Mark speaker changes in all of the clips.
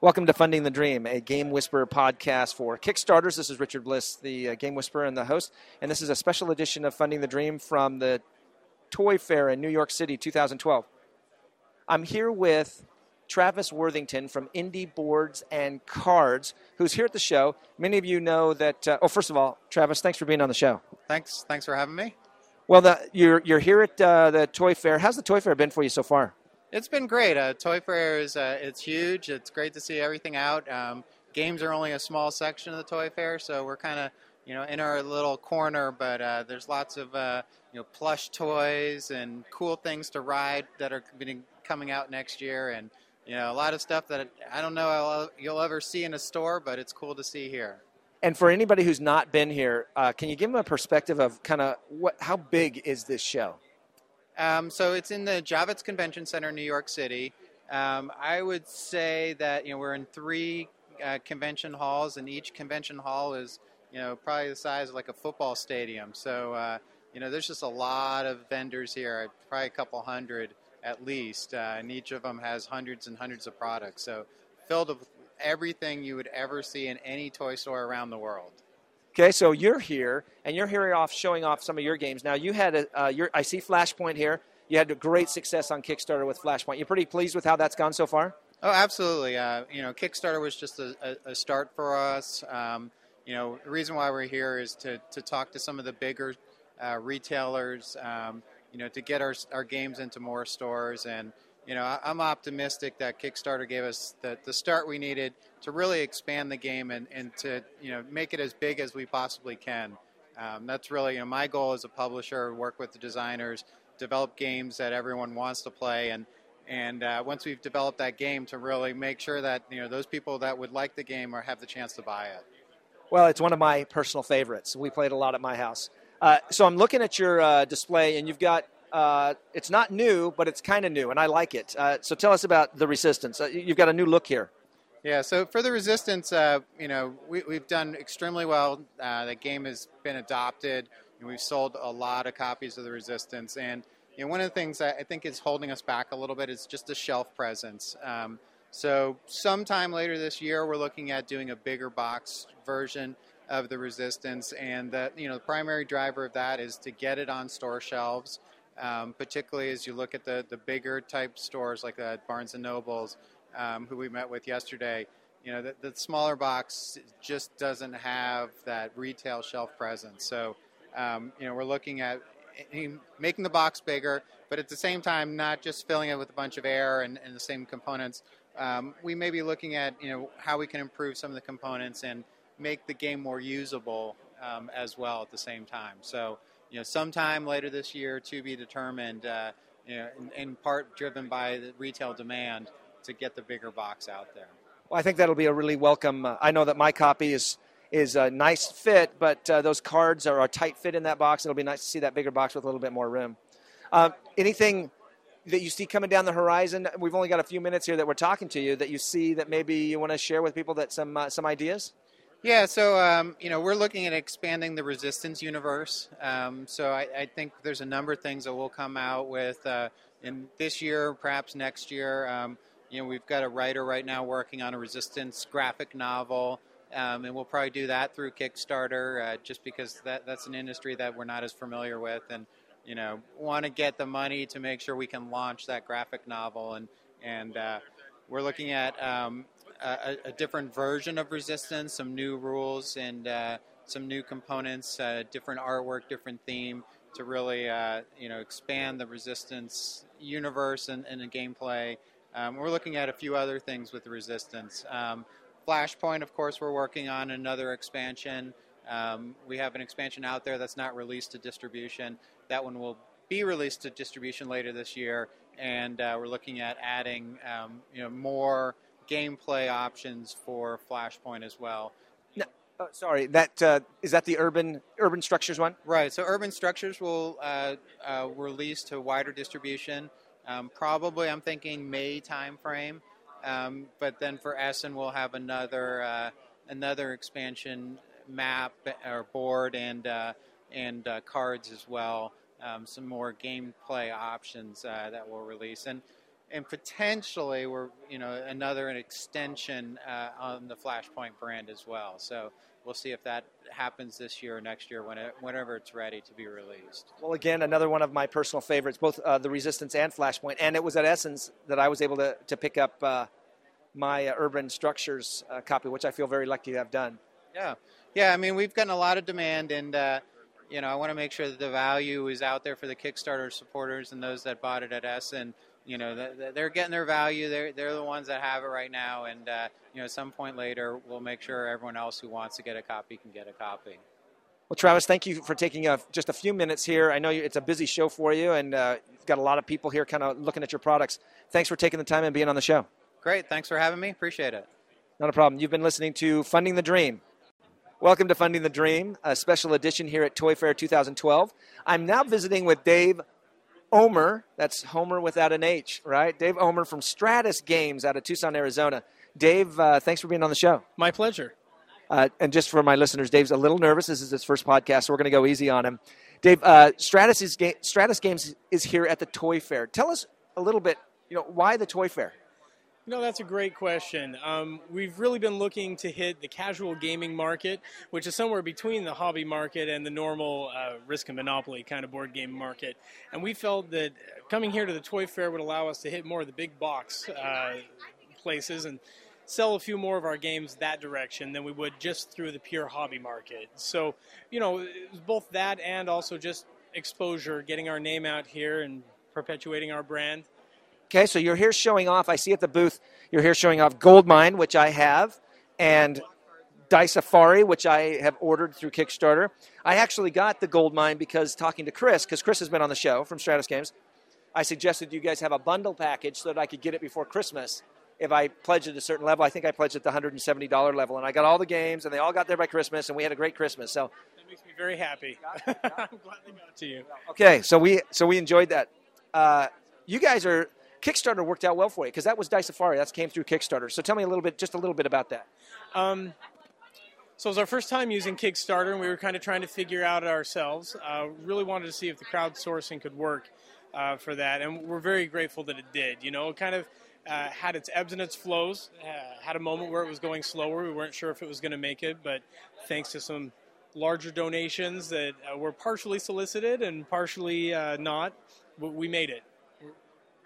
Speaker 1: Welcome to Funding the Dream, a Game Whisperer podcast for Kickstarters. This is Richard Bliss, the uh, Game Whisperer and the host, and this is a special edition of Funding the Dream from the Toy Fair in New York City 2012. I'm here with Travis Worthington from Indie Boards and Cards, who's here at the show. Many of you know that. Uh, oh, first of all, Travis, thanks for being on the show.
Speaker 2: Thanks, thanks for having me.
Speaker 1: Well, the, you're you're here at uh, the Toy Fair. How's the Toy Fair been for you so far?
Speaker 2: It's been great. Uh, Toy Fair is uh, it's huge. It's great to see everything out. Um, games are only a small section of the Toy Fair, so we're kind of you know in our little corner. But uh, there's lots of uh, you know plush toys and cool things to ride that are coming out next year, and you know a lot of stuff that I don't know I'll, you'll ever see in a store, but it's cool to see here.
Speaker 1: And for anybody who's not been here, uh, can you give them a perspective of kind of what how big is this show?
Speaker 2: Um, so it's in the Javits Convention Center in New York City. Um, I would say that you know we're in three uh, convention halls, and each convention hall is you know probably the size of like a football stadium. So uh, you know there's just a lot of vendors here, probably a couple hundred at least, uh, and each of them has hundreds and hundreds of products. So filled with everything you would ever see in any toy store around the world.
Speaker 1: Okay, so you're here, and you're here off showing off some of your games. Now, you had a, uh, your, I see Flashpoint here. You had a great success on Kickstarter with Flashpoint. You're pretty pleased with how that's gone so far?
Speaker 2: Oh, absolutely. Uh, you know, Kickstarter was just a, a, a start for us. Um, you know, the reason why we're here is to, to talk to some of the bigger uh, retailers, um, you know, to get our, our games into more stores. And, you know, I, am optimistic that Kickstarter gave us the, the start we needed to really expand the game and, and to you know make it as big as we possibly can. Um, that's really you know my goal as a publisher: work with the designers, develop games that everyone wants to play, and and uh, once we've developed that game, to really make sure that you know those people that would like the game or have the chance to buy it.
Speaker 1: Well, it's one of my personal favorites. We played a lot at my house. Uh, so I'm looking at your uh, display, and you've got uh, it's not new, but it's kind of new, and I like it. Uh, so tell us about the Resistance. Uh, you've got a new look here.
Speaker 2: Yeah, so for the Resistance, uh, you know, we, have done extremely well. Uh, the game has been adopted, and we've sold a lot of copies of the Resistance. And you know, one of the things I think is holding us back a little bit is just the shelf presence. Um, so sometime later this year, we're looking at doing a bigger box version of the Resistance, and the you know the primary driver of that is to get it on store shelves. Um, particularly as you look at the, the bigger type stores like uh, Barnes and Nobles, um, who we met with yesterday, you know, the, the, smaller box just doesn't have that retail shelf presence. So, um, you know, we're looking at making the box bigger, but at the same time, not just filling it with a bunch of air and, and the same components. Um, we may be looking at, you know, how we can improve some of the components and make the game more usable um, as well at the same time. So, you know, sometime later this year to be determined, uh, you know, in, in part driven by the retail demand to get the bigger box out there.
Speaker 1: Well, I think that'll be a really welcome. Uh, I know that my copy is is a nice fit, but uh, those cards are a tight fit in that box. It'll be nice to see that bigger box with a little bit more room. Uh, anything that you see coming down the horizon? We've only got a few minutes here that we're talking to you. That you see that maybe you want to share with people that some uh, some ideas.
Speaker 2: Yeah, so um, you know we're looking at expanding the resistance universe. Um, so I, I, think there's a number of things that we'll come out with uh, in this year, perhaps next year. Um, you know, we've got a writer right now working on a resistance graphic novel, um, and we'll probably do that through Kickstarter, uh, just because that that's an industry that we're not as familiar with, and you know, want to get the money to make sure we can launch that graphic novel, and and uh, we're looking at um, a, a, different version of resistance, some new rules, and uh, some new components, uh, different artwork, different theme to really uh, you know expand the resistance universe and, the gameplay um, we're looking at a few other things with Resistance. Um, Flashpoint, of course, we're working on another expansion. Um, we have an expansion out there that's not released to distribution. That one will be released to distribution later this year, and uh, we're looking at adding um, you know more gameplay options for Flashpoint as well.
Speaker 1: No, oh, sorry, that uh, is that the urban urban structures one?
Speaker 2: Right. So urban structures will uh, uh release to wider distribution. Um, probably, I'm thinking May timeframe. Um, but then for Essen, we'll have another uh, another expansion map or board and uh, and uh, cards as well. Um, some more gameplay options uh, that we'll release. And and potentially we're you know another an extension uh, on the Flashpoint brand as well. So we'll see if that happens this year or next year when it, whenever it's ready to be released.
Speaker 1: Well, again, another one of my personal favorites, both uh, the Resistance and Flashpoint, and it was at Essence that I was able to to pick up uh, my uh, Urban Structures uh, copy, which I feel very lucky to have done.
Speaker 2: Yeah, yeah. I mean, we've gotten a lot of demand and uh, you know, I want to make sure that the value is out there for the Kickstarter supporters and those that bought it at Essen. You know, they're getting their value. They're they're the ones that have it right now, and uh, you know, at some point later, we'll make sure everyone else who wants to get a copy can get a copy.
Speaker 1: Well, Travis, thank you for taking a, just a few minutes here. I know it's a busy show for you, and uh, you've got a lot of people here kind of looking at your products. Thanks for taking the time and being on the show.
Speaker 2: Great. Thanks for having me. Appreciate it.
Speaker 1: Not a problem. You've been listening to Funding the Dream. Welcome to Funding the Dream, a special edition here at Toy Fair 2012. I'm now visiting with Dave Omer. That's Homer without an H, right? Dave Omer from Stratus Games out of Tucson, Arizona. Dave, uh, thanks for being on the show.
Speaker 3: My pleasure.
Speaker 1: Uh, and just for my listeners, Dave's a little nervous. This is his first podcast, so we're going to go easy on him. Dave, uh, Stratus, is ga- Stratus Games is here at the Toy Fair. Tell us a little bit, you know, why the Toy Fair?
Speaker 3: No, that's a great question. Um, we've really been looking to hit the casual gaming market, which is somewhere between the hobby market and the normal uh, risk and monopoly kind of board game market. And we felt that coming here to the toy fair would allow us to hit more of the big box uh, places and sell a few more of our games that direction than we would just through the pure hobby market. So, you know, both that and also just exposure, getting our name out here and perpetuating our brand.
Speaker 1: Okay, so you're here showing off. I see at the booth you're here showing off Goldmine, which I have, and Dice Safari, which I have ordered through Kickstarter. I actually got the Goldmine because talking to Chris, because Chris has been on the show from Stratus Games, I suggested you guys have a bundle package so that I could get it before Christmas if I pledged at a certain level. I think I pledged at the $170 level, and I got all the games, and they all got there by Christmas, and we had a great Christmas. So
Speaker 3: that makes me very happy. I'm glad they got to you.
Speaker 1: Okay, so we so we enjoyed that. Uh, you guys are Kickstarter worked out well for you because that was Dice Safari. That came through Kickstarter. So tell me a little bit, just a little bit about that. Um,
Speaker 3: so it was our first time using Kickstarter, and we were kind of trying to figure out ourselves. Uh, really wanted to see if the crowdsourcing could work uh, for that, and we're very grateful that it did. You know, it kind of uh, had its ebbs and its flows. Uh, had a moment where it was going slower. We weren't sure if it was going to make it, but thanks to some larger donations that uh, were partially solicited and partially uh, not, we made it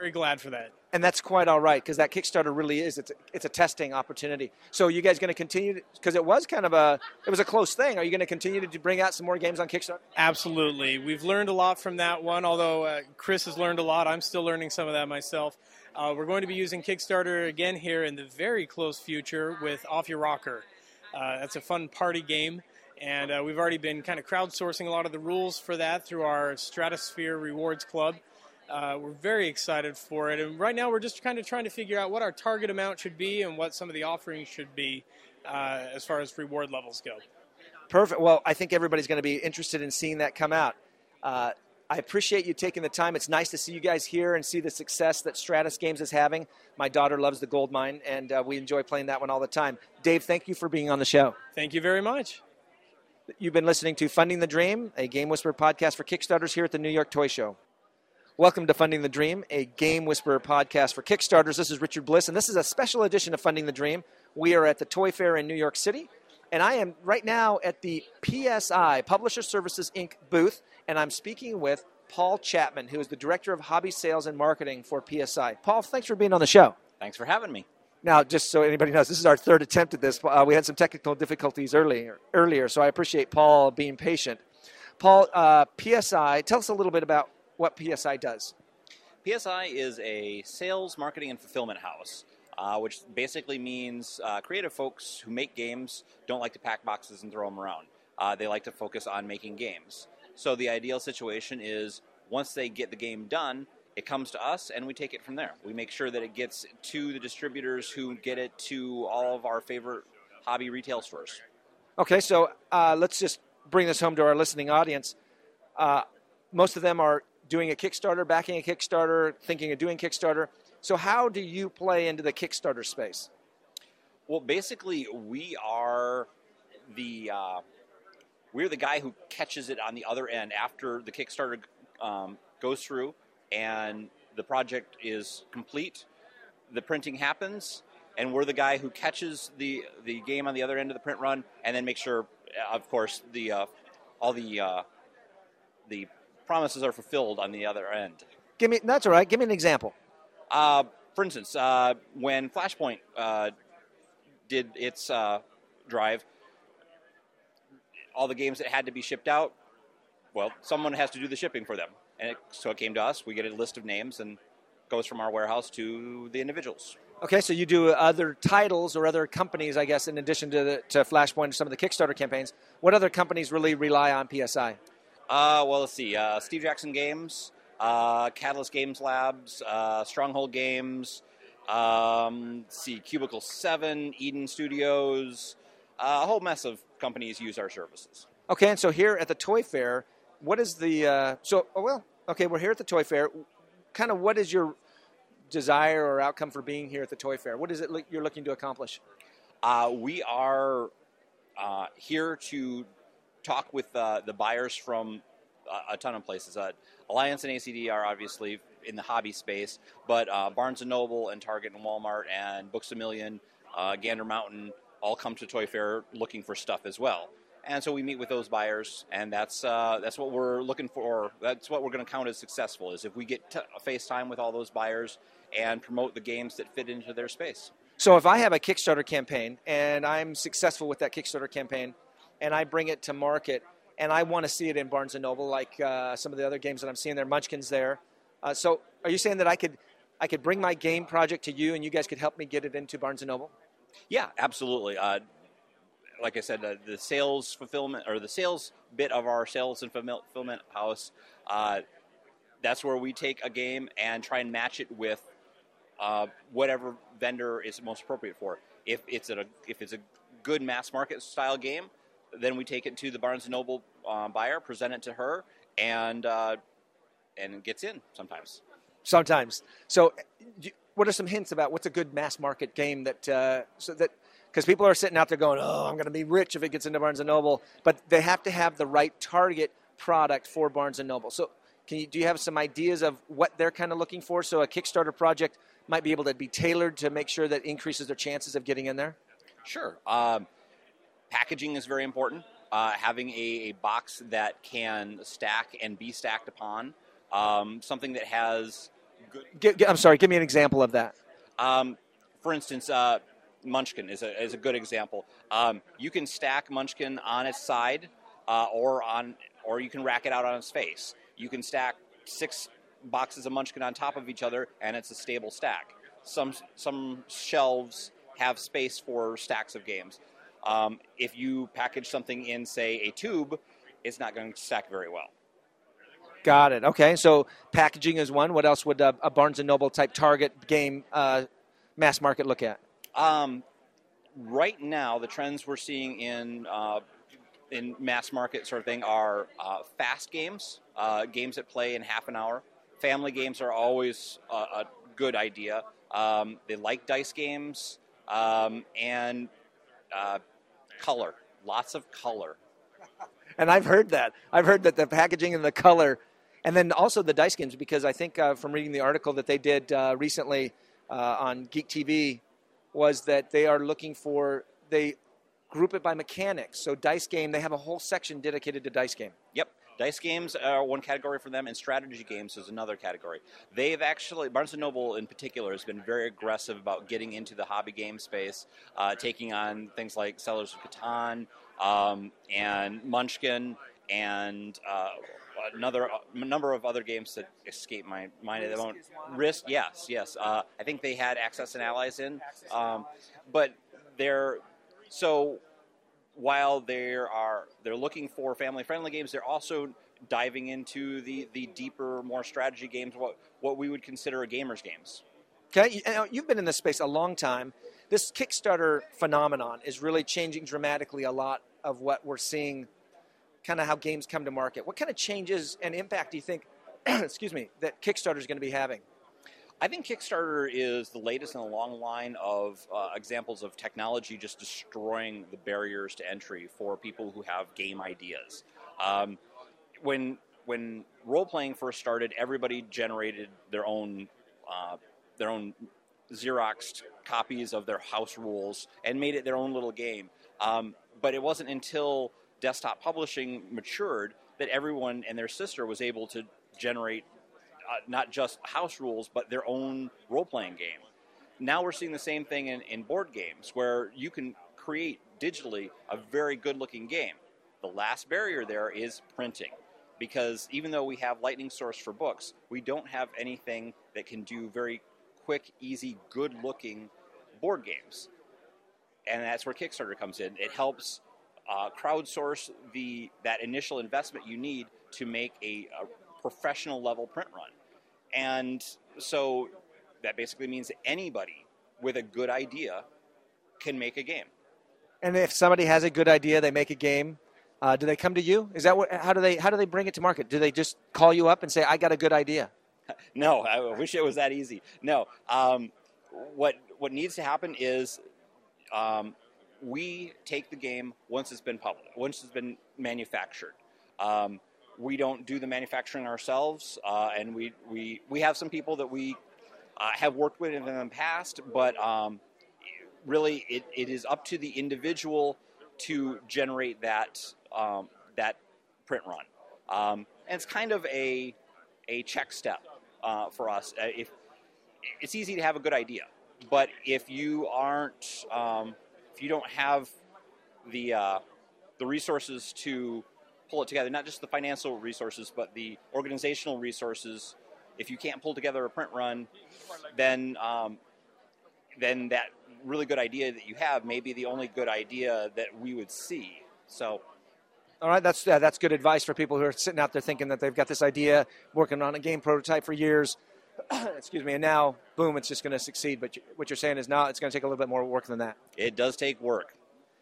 Speaker 3: very glad for that.
Speaker 1: And that's quite all right because that Kickstarter really is it's a, it's a testing opportunity. So you guys going to continue because it was kind of a it was a close thing. Are you going to continue to bring out some more games on Kickstarter?
Speaker 3: Absolutely. We've learned a lot from that one. Although uh, Chris has learned a lot, I'm still learning some of that myself. Uh, we're going to be using Kickstarter again here in the very close future with Off Your Rocker. Uh, that's a fun party game. And uh, we've already been kind of crowdsourcing a lot of the rules for that through our Stratosphere Rewards Club. Uh, we're very excited for it. And right now, we're just kind of trying to figure out what our target amount should be and what some of the offerings should be uh, as far as reward levels go.
Speaker 1: Perfect. Well, I think everybody's going to be interested in seeing that come out. Uh, I appreciate you taking the time. It's nice to see you guys here and see the success that Stratus Games is having. My daughter loves the gold mine, and uh, we enjoy playing that one all the time. Dave, thank you for being on the show.
Speaker 3: Thank you very much.
Speaker 1: You've been listening to Funding the Dream, a Game Whisperer podcast for Kickstarters here at the New York Toy Show. Welcome to Funding the Dream, a Game Whisperer podcast for Kickstarters. This is Richard Bliss, and this is a special edition of Funding the Dream. We are at the Toy Fair in New York City, and I am right now at the PSI, Publisher Services Inc. booth, and I'm speaking with Paul Chapman, who is the Director of Hobby Sales and Marketing for PSI. Paul, thanks for being on the show.
Speaker 4: Thanks for having me.
Speaker 1: Now, just so anybody knows, this is our third attempt at this. Uh, we had some technical difficulties earlier, earlier, so I appreciate Paul being patient. Paul, uh, PSI, tell us a little bit about what PSI does.
Speaker 4: PSI is a sales, marketing, and fulfillment house, uh, which basically means uh, creative folks who make games don't like to pack boxes and throw them around. Uh, they like to focus on making games. So the ideal situation is once they get the game done, it comes to us and we take it from there. We make sure that it gets to the distributors who get it to all of our favorite hobby retail stores.
Speaker 1: Okay, so uh, let's just bring this home to our listening audience. Uh, most of them are doing a Kickstarter, backing a Kickstarter, thinking of doing Kickstarter. So, how do you play into the Kickstarter space?
Speaker 4: Well, basically, we are the uh, we're the guy who catches it on the other end after the Kickstarter um, goes through and the project is complete, the printing happens, and we're the guy who catches the the game on the other end of the print run, and then make sure, of course, the uh, all the uh, the promises are fulfilled on the other end.
Speaker 1: Give me that's all right. Give me an example.
Speaker 4: Uh, for instance, uh, when Flashpoint uh, did its uh, drive, all the games that had to be shipped out, well, someone has to do the shipping for them, and it, so it came to us. We get a list of names and goes from our warehouse to the individuals.
Speaker 1: Okay, so you do other titles or other companies, I guess, in addition to, the, to Flashpoint and some of the Kickstarter campaigns. What other companies really rely on PSI?
Speaker 4: Uh, well, let's see. Uh, Steve Jackson Games, uh, Catalyst Games Labs, uh, Stronghold Games, um, see Cubicle 7, Eden Studios, uh, a whole mess of companies use our services.
Speaker 1: Okay, and so here at the Toy Fair, what is the. Uh, so, oh, well, okay, we're here at the Toy Fair. Kind of what is your desire or outcome for being here at the Toy Fair? What is it you're looking to accomplish?
Speaker 4: Uh, we are uh, here to talk with uh, the buyers from a, a ton of places. Uh, Alliance and ACD are obviously in the hobby space, but uh, Barnes and Noble and Target and Walmart and Books a Million, uh, Gander Mountain all come to Toy Fair looking for stuff as well. And so we meet with those buyers, and that's that's what we're looking for. That's what we're going to count as successful. Is if we get to FaceTime with all those buyers and promote the games that fit into their space.
Speaker 1: So if I have a Kickstarter campaign and I'm successful with that Kickstarter campaign, and I bring it to market, and I want to see it in Barnes and Noble, like uh, some of the other games that I'm seeing there, Munchkins there. Uh, so are you saying that I could I could bring my game project to you, and you guys could help me get it into Barnes and Noble?
Speaker 4: Yeah, absolutely. Uh, like I said, uh, the sales fulfillment or the sales bit of our sales and fulfillment house. Uh, that's where we take a game and try and match it with uh, whatever vendor is most appropriate for. If it's a if it's a good mass market style game, then we take it to the Barnes and Noble uh, buyer, present it to her, and uh, and it gets in sometimes.
Speaker 1: Sometimes. So, what are some hints about what's a good mass market game that uh, so that because people are sitting out there going, "Oh, I'm going to be rich if it gets into Barnes and Noble," but they have to have the right target product for Barnes and Noble. So, can you do you have some ideas of what they're kind of looking for? So, a Kickstarter project might be able to be tailored to make sure that increases their chances of getting in there?
Speaker 4: Sure. Um, packaging is very important. Uh, having a, a, box that can stack and be stacked upon, um, something that has.
Speaker 1: Good... I'm sorry. Give me an example of that.
Speaker 4: Um, for instance, uh, Munchkin is a, is a good example. Um, you can stack Munchkin on its side, uh, or on, or you can rack it out on its face. You can stack six boxes of Munchkin on top of each other, and it's a stable stack. Some some shelves have space for stacks of games. Um, if you package something in, say, a tube, it's not going to stack very well.
Speaker 1: Got it. Okay, so packaging is one. What else would a, a Barnes and Noble type Target game uh, mass market look at?
Speaker 4: Um, right now, the trends we're seeing in uh, in mass market sort of thing are uh, fast games, uh, games that play in half an hour family games are always a, a good idea. Um, they like dice games um, and uh, color, lots of color.
Speaker 1: And I've heard that. I've heard that the packaging and the color, and then also the dice games, because I think uh, from reading the article that they did uh, recently uh, on Geek TV, was that they are looking for they group it by mechanics. So dice game, they have a whole section dedicated to dice game.
Speaker 4: Yep. Dice games are one category for them, and strategy games is another category. They've actually, Barnes & Noble in particular, has been very aggressive about getting into the hobby game space, uh, taking on things like Settlers of Catan um, and Munchkin and uh, another a number of other games that escape my mind at the moment. Risk, yes, yes. Uh, I think they had Axis and Allies in, um, but they're so while they are they're looking for family friendly games, they're also diving into the, the deeper, more strategy games, what what we would consider a gamers games.
Speaker 1: Okay, you've been in this space a long time. This Kickstarter phenomenon is really changing dramatically a lot of what we're seeing, kind of how games come to market. What kind of changes and impact do you think, excuse me, that Kickstarter is going to be having?
Speaker 4: I think Kickstarter is the latest in a long line of uh, examples of technology just destroying the barriers to entry for people who have game ideas. Um, when when role playing first started, everybody generated their own uh, their own xeroxed copies of their house rules and made it their own little game. Um, but it wasn't until desktop publishing matured that everyone and their sister was able to generate uh, not just house rules but their own role playing game. Now we're seeing the same thing in, in board games where you can create digitally a very good looking game. The last barrier there is printing because even though we have Lightning Source for books, we don't have anything that can do very quick, easy, good looking board games. And that's where Kickstarter comes in. It helps uh, crowdsource the that initial investment you need to make a, a professional level print run. And so that basically means anybody with a good idea can make a game.
Speaker 1: And if somebody has a good idea, they make a game. Uh, do they come to you? Is that what? How do they? How do they bring it to market? Do they just call you up and say, "I got a good idea"?
Speaker 4: no, I wish it was that easy. No, um, what what needs to happen is um, we take the game once it's been published, once it's been manufactured. Um, we don't do the manufacturing ourselves, uh, and we, we we have some people that we uh, have worked with in the past, but um, really it, it is up to the individual to generate that um, that print run. Um, and it's kind of a a check step uh, for us. Uh, if it's easy to have a good idea, but if you aren't, um, if you don't have the uh, the resources to pull it together, not just the financial resources, but the organizational resources. If you can't pull together a print run, then um, then that really good idea that you have may be the only good idea that we would see. So
Speaker 1: all right, that's uh, that's good advice for people who are sitting out there thinking that they've got this idea, working on a game prototype for years. Excuse me, and now boom, it's just going to succeed. But you, what you're saying is now it's going to take a little bit more work than that.
Speaker 4: It does take work.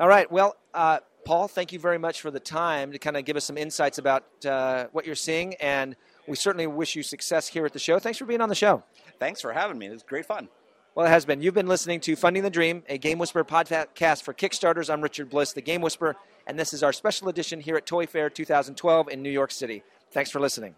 Speaker 1: All right, well, uh, Paul, thank you very much for the time to kind of give us some insights about uh, what you're seeing, and we certainly wish you success here at the show. Thanks for being on the show.
Speaker 4: Thanks for having me. It was great fun.
Speaker 1: Well, it has been. You've been listening to Funding the Dream, a Game Whisperer podcast for Kickstarters. I'm Richard Bliss, the Game Whisperer, and this is our special edition here at Toy Fair 2012 in New York City. Thanks for listening.